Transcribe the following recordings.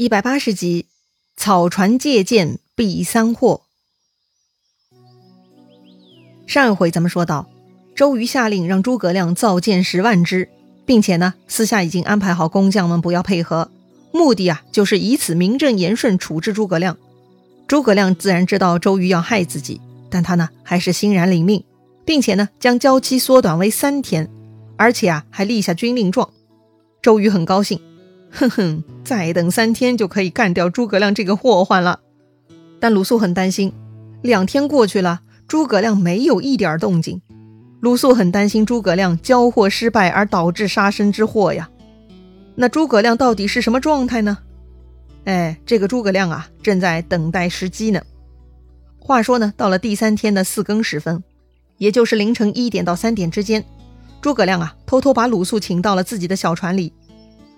一百八十集，草船借箭避三祸。上一回咱们说到，周瑜下令让诸葛亮造箭十万支，并且呢，私下已经安排好工匠们不要配合，目的啊，就是以此名正言顺处置诸葛亮。诸葛亮自然知道周瑜要害自己，但他呢，还是欣然领命，并且呢，将交期缩短为三天，而且啊，还立下军令状。周瑜很高兴。哼哼，再等三天就可以干掉诸葛亮这个祸患了。但鲁肃很担心，两天过去了，诸葛亮没有一点动静。鲁肃很担心诸葛亮交货失败而导致杀身之祸呀。那诸葛亮到底是什么状态呢？哎，这个诸葛亮啊，正在等待时机呢。话说呢，到了第三天的四更时分，也就是凌晨一点到三点之间，诸葛亮啊，偷偷把鲁肃请到了自己的小船里。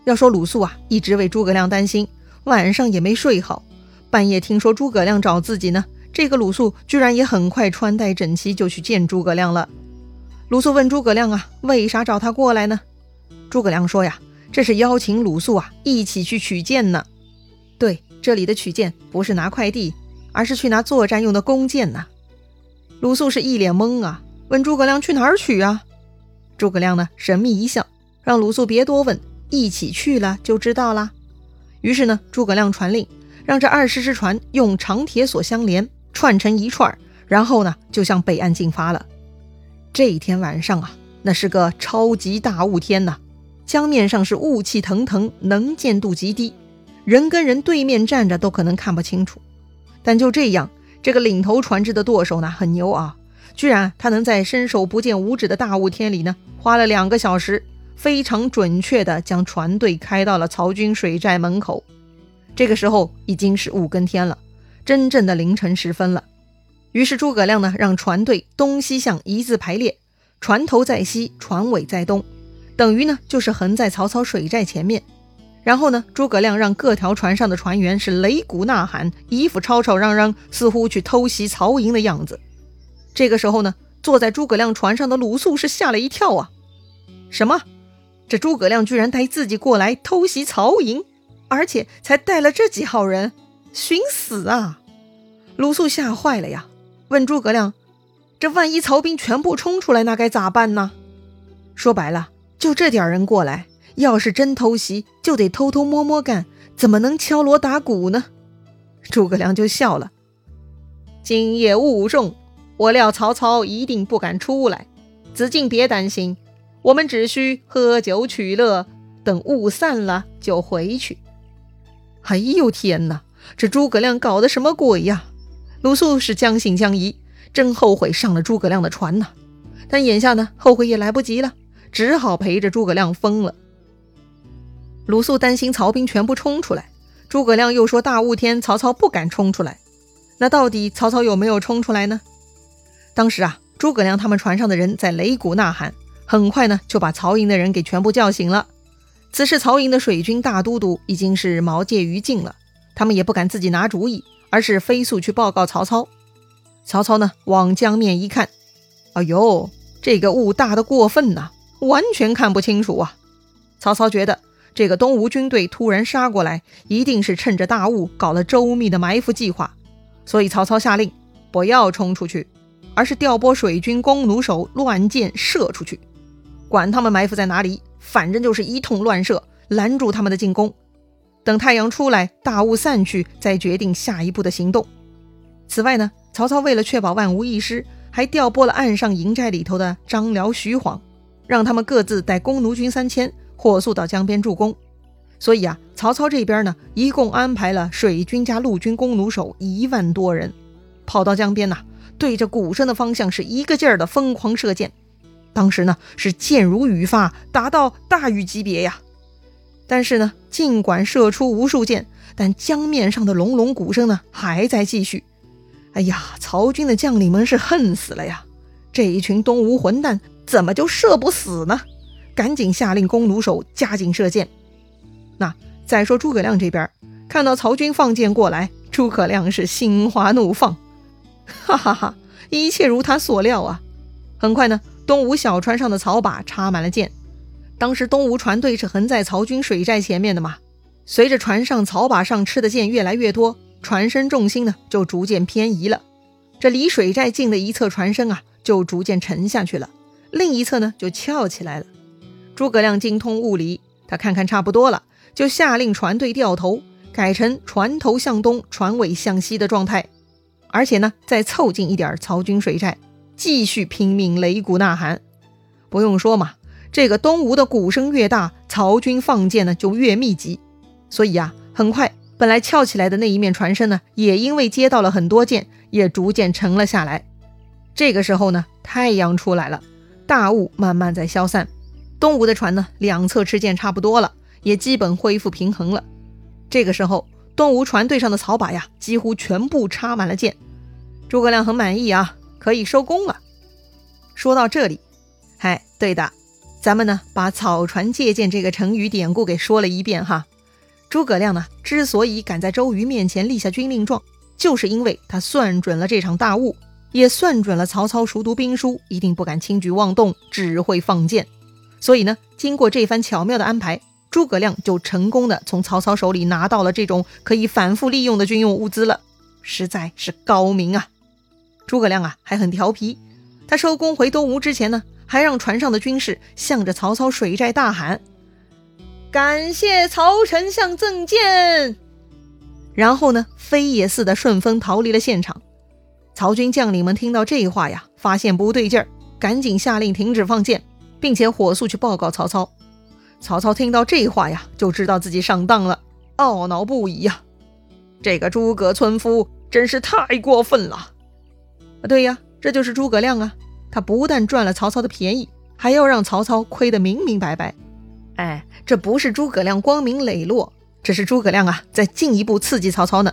要说鲁肃啊，一直为诸葛亮担心，晚上也没睡好。半夜听说诸葛亮找自己呢，这个鲁肃居然也很快穿戴整齐就去见诸葛亮了。鲁肃问诸葛亮啊，为啥找他过来呢？诸葛亮说呀，这是邀请鲁肃啊一起去取箭呢。对，这里的取箭不是拿快递，而是去拿作战用的弓箭呢。鲁肃是一脸懵啊，问诸葛亮去哪儿取啊？诸葛亮呢神秘一笑，让鲁肃别多问。一起去了就知道了。于是呢，诸葛亮传令，让这二十只船用长铁索相连，串成一串，然后呢，就向北岸进发了。这一天晚上啊，那是个超级大雾天呐，江面上是雾气腾腾，能见度极低，人跟人对面站着都可能看不清楚。但就这样，这个领头船只的舵手呢，很牛啊，居然他能在伸手不见五指的大雾天里呢，花了两个小时。非常准确地将船队开到了曹军水寨门口。这个时候已经是五更天了，真正的凌晨时分了。于是诸葛亮呢，让船队东西向一字排列，船头在西，船尾在东，等于呢就是横在曹操水寨前面。然后呢，诸葛亮让各条船上的船员是擂鼓呐喊，一副吵吵嚷嚷，似乎去偷袭曹营的样子。这个时候呢，坐在诸葛亮船上的鲁肃是吓了一跳啊，什么？这诸葛亮居然带自己过来偷袭曹营，而且才带了这几号人，寻死啊！鲁肃吓坏了呀，问诸葛亮：“这万一曹兵全部冲出来，那该咋办呢？”说白了，就这点人过来，要是真偷袭，就得偷偷摸摸干，怎么能敲锣打鼓呢？诸葛亮就笑了：“今夜雾重，我料曹操一定不敢出来，子敬别担心。”我们只需喝酒取乐，等雾散了就回去。哎呦天哪，这诸葛亮搞的什么鬼呀？鲁肃是将信将疑，真后悔上了诸葛亮的船呐。但眼下呢，后悔也来不及了，只好陪着诸葛亮疯了。鲁肃担心曹兵全部冲出来，诸葛亮又说大雾天曹操不敢冲出来。那到底曹操有没有冲出来呢？当时啊，诸葛亮他们船上的人在擂鼓呐喊。很快呢，就把曹营的人给全部叫醒了。此时，曹营的水军大都督已经是毛介于禁了，他们也不敢自己拿主意，而是飞速去报告曹操。曹操呢，往江面一看，哎呦，这个雾大的过分呐，完全看不清楚啊！曹操觉得这个东吴军队突然杀过来，一定是趁着大雾搞了周密的埋伏计划，所以曹操下令不要冲出去，而是调拨水军弓弩手乱箭射出去。管他们埋伏在哪里，反正就是一通乱射，拦住他们的进攻。等太阳出来，大雾散去，再决定下一步的行动。此外呢，曹操为了确保万无一失，还调拨了岸上营寨里头的张辽、徐晃，让他们各自带弓弩军三千，火速到江边助攻。所以啊，曹操这边呢，一共安排了水军加陆军弓弩手一万多人，跑到江边呐，对着鼓声的方向是一个劲儿的疯狂射箭。当时呢是箭如雨发，达到大雨级别呀。但是呢，尽管射出无数箭，但江面上的隆隆鼓声呢还在继续。哎呀，曹军的将领们是恨死了呀！这一群东吴混蛋怎么就射不死呢？赶紧下令弓弩手加紧射箭。那再说诸葛亮这边，看到曹军放箭过来，诸葛亮是心花怒放，哈哈哈，一切如他所料啊。很快呢。东吴小船上的草靶插满了箭，当时东吴船队是横在曹军水寨前面的嘛，随着船上草把上吃的箭越来越多，船身重心呢就逐渐偏移了。这离水寨近的一侧船身啊，就逐渐沉下去了；另一侧呢就翘起来了。诸葛亮精通物理，他看看差不多了，就下令船队掉头，改成船头向东、船尾向西的状态。而且呢，再凑近一点曹军水寨，继续拼命擂鼓呐喊。不用说嘛，这个东吴的鼓声越大，曹军放箭呢就越密集。所以啊，很快，本来翘起来的那一面船身呢，也因为接到了很多箭，也逐渐沉了下来。这个时候呢，太阳出来了，大雾慢慢在消散，东吴的船呢，两侧吃箭差不多了，也基本恢复平衡了。这个时候，东吴船队上的草把呀，几乎全部插满了箭。诸葛亮很满意啊，可以收工了。说到这里，嗨，对的，咱们呢，把“草船借箭”这个成语典故给说了一遍哈。诸葛亮呢，之所以敢在周瑜面前立下军令状，就是因为他算准了这场大雾，也算准了曹操熟读兵书，一定不敢轻举妄动，只会放箭。所以呢，经过这番巧妙的安排，诸葛亮就成功的从曹操手里拿到了这种可以反复利用的军用物资了，实在是高明啊！诸葛亮啊，还很调皮，他收工回东吴之前呢，还让船上的军士向着曹操水寨大喊。感谢曹丞相赠箭，然后呢，飞也似的顺风逃离了现场。曹军将领们听到这话呀，发现不对劲儿，赶紧下令停止放箭，并且火速去报告曹操。曹操听到这话呀，就知道自己上当了，懊恼不已呀。这个诸葛村夫真是太过分了！对呀，这就是诸葛亮啊，他不但赚了曹操的便宜，还要让曹操亏得明明白白。哎，这不是诸葛亮光明磊落，这是诸葛亮啊，在进一步刺激曹操呢。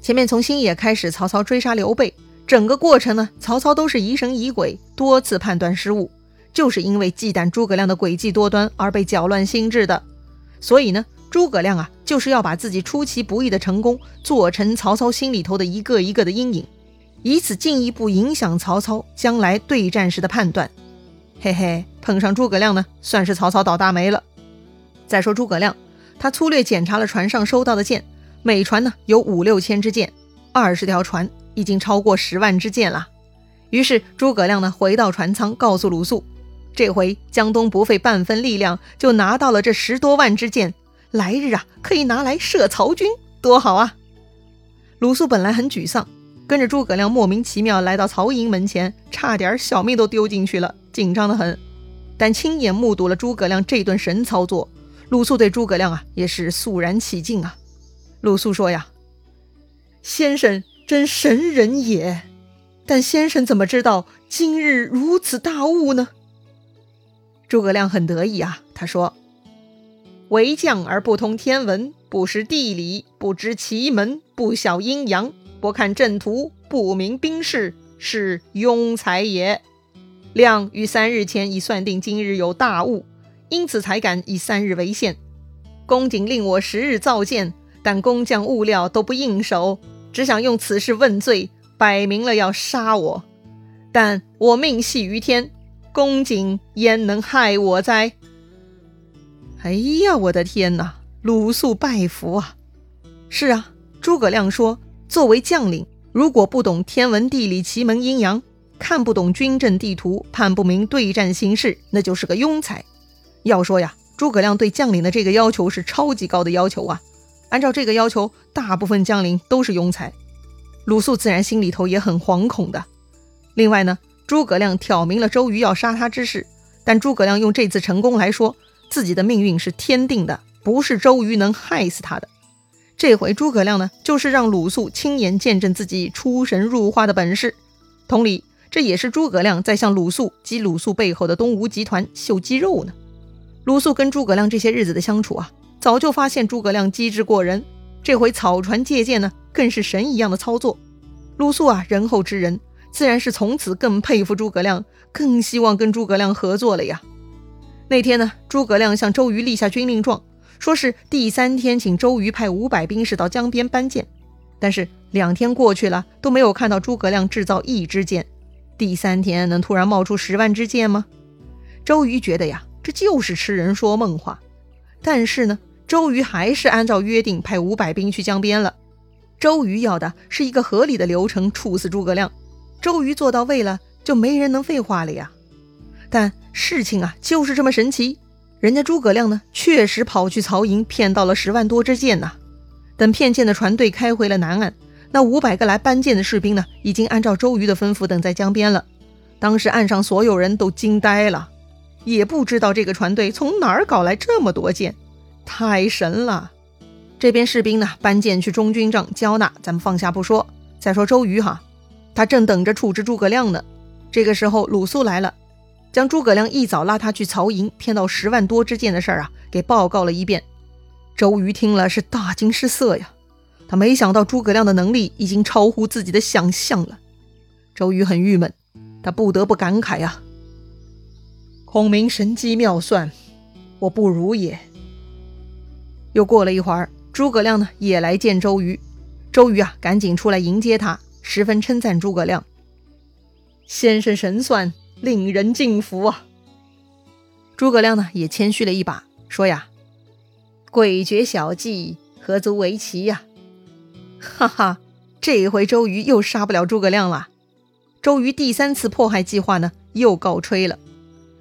前面从新野开始，曹操追杀刘备，整个过程呢，曹操都是疑神疑鬼，多次判断失误，就是因为忌惮诸葛亮的诡计多端而被搅乱心智的。所以呢，诸葛亮啊，就是要把自己出其不意的成功做成曹操心里头的一个一个的阴影，以此进一步影响曹操将来对战时的判断。嘿嘿，碰上诸葛亮呢，算是曹操倒大霉了。再说诸葛亮，他粗略检查了船上收到的箭，每船呢有五六千支箭，二十条船已经超过十万支箭了。于是诸葛亮呢回到船舱，告诉鲁肃，这回江东不费半分力量就拿到了这十多万支箭，来日啊可以拿来射曹军，多好啊！鲁肃本来很沮丧，跟着诸葛亮莫名其妙来到曹营门前，差点小命都丢进去了。紧张的很，但亲眼目睹了诸葛亮这顿神操作，鲁肃对诸葛亮啊也是肃然起敬啊。鲁肃说呀：“先生真神人也，但先生怎么知道今日如此大雾呢？”诸葛亮很得意啊，他说：“为将而不通天文，不识地理，不知奇门，不晓阴阳，不看阵图，不明兵势，是庸才也。”亮于三日前已算定今日有大雾，因此才敢以三日为限。公瑾令我十日造箭，但工匠物料都不应手，只想用此事问罪，摆明了要杀我。但我命系于天，公瑾焉能害我哉？哎呀，我的天哪！鲁肃拜服啊！是啊，诸葛亮说，作为将领，如果不懂天文地理、奇门阴阳，看不懂军阵地图，判不明对战形势，那就是个庸才。要说呀，诸葛亮对将领的这个要求是超级高的要求啊。按照这个要求，大部分将领都是庸才。鲁肃自然心里头也很惶恐的。另外呢，诸葛亮挑明了周瑜要杀他之事，但诸葛亮用这次成功来说，自己的命运是天定的，不是周瑜能害死他的。这回诸葛亮呢，就是让鲁肃亲眼见证自己出神入化的本事。同理。这也是诸葛亮在向鲁肃及鲁肃背后的东吴集团秀肌肉呢。鲁肃跟诸葛亮这些日子的相处啊，早就发现诸葛亮机智过人。这回草船借箭呢，更是神一样的操作。鲁肃啊，仁厚之人，自然是从此更佩服诸葛亮，更希望跟诸葛亮合作了呀。那天呢，诸葛亮向周瑜立下军令状，说是第三天请周瑜派五百兵士到江边搬箭。但是两天过去了，都没有看到诸葛亮制造一支箭。第三天能突然冒出十万支箭吗？周瑜觉得呀，这就是痴人说梦话。但是呢，周瑜还是按照约定派五百兵去江边了。周瑜要的是一个合理的流程处死诸葛亮，周瑜做到位了，就没人能废话了呀。但事情啊，就是这么神奇。人家诸葛亮呢，确实跑去曹营骗到了十万多支箭呐。等骗箭的船队开回了南岸，那五百个来搬箭的士兵呢，已经按照周瑜的吩咐等在江边了。当时岸上所有人都惊呆了，也不知道这个船队从哪儿搞来这么多箭，太神了。这边士兵呢，搬箭去中军帐交纳，咱们放下不说。再说周瑜哈，他正等着处置诸葛亮呢。这个时候鲁肃来了。将诸葛亮一早拉他去曹营骗到十万多支箭的事儿啊，给报告了一遍。周瑜听了是大惊失色呀，他没想到诸葛亮的能力已经超乎自己的想象了。周瑜很郁闷，他不得不感慨呀：“孔明神机妙算，我不如也。”又过了一会儿，诸葛亮呢也来见周瑜，周瑜啊赶紧出来迎接他，十分称赞诸葛亮：“先生神算。”令人敬服啊！诸葛亮呢也谦虚了一把，说呀：“诡谲小计，何足为奇呀？”哈哈，这一回周瑜又杀不了诸葛亮了。周瑜第三次迫害计划呢又告吹了。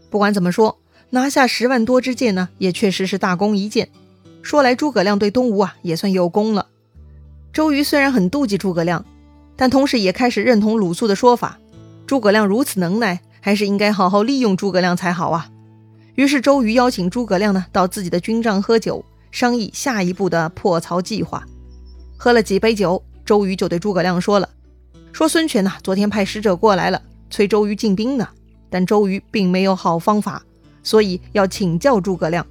不管怎么说，拿下十万多支箭呢，也确实是大功一件。说来诸葛亮对东吴啊也算有功了。周瑜虽然很妒忌诸葛亮，但同时也开始认同鲁肃的说法：诸葛亮如此能耐。还是应该好好利用诸葛亮才好啊！于是周瑜邀请诸葛亮呢到自己的军帐喝酒，商议下一步的破曹计划。喝了几杯酒，周瑜就对诸葛亮说了：“说孙权呢昨天派使者过来了，催周瑜进兵呢，但周瑜并没有好方法，所以要请教诸葛亮。”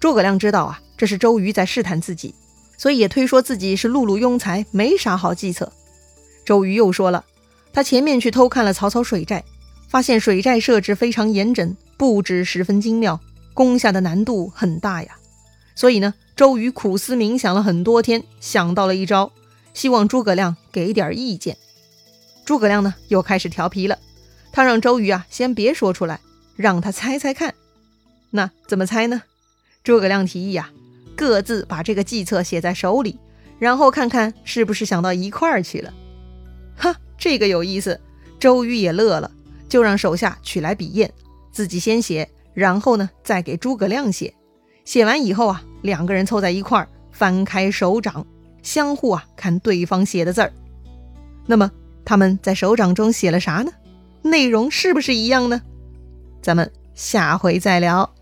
诸葛亮知道啊，这是周瑜在试探自己，所以也推说自己是碌碌庸才，没啥好计策。周瑜又说了，他前面去偷看了曹操水寨。发现水寨设置非常严整，布置十分精妙，攻下的难度很大呀。所以呢，周瑜苦思冥想了很多天，想到了一招，希望诸葛亮给点意见。诸葛亮呢，又开始调皮了，他让周瑜啊，先别说出来，让他猜猜看。那怎么猜呢？诸葛亮提议啊，各自把这个计策写在手里，然后看看是不是想到一块儿去了。哈，这个有意思。周瑜也乐了。就让手下取来笔砚，自己先写，然后呢再给诸葛亮写。写完以后啊，两个人凑在一块儿，翻开手掌，相互啊看对方写的字儿。那么他们在手掌中写了啥呢？内容是不是一样呢？咱们下回再聊。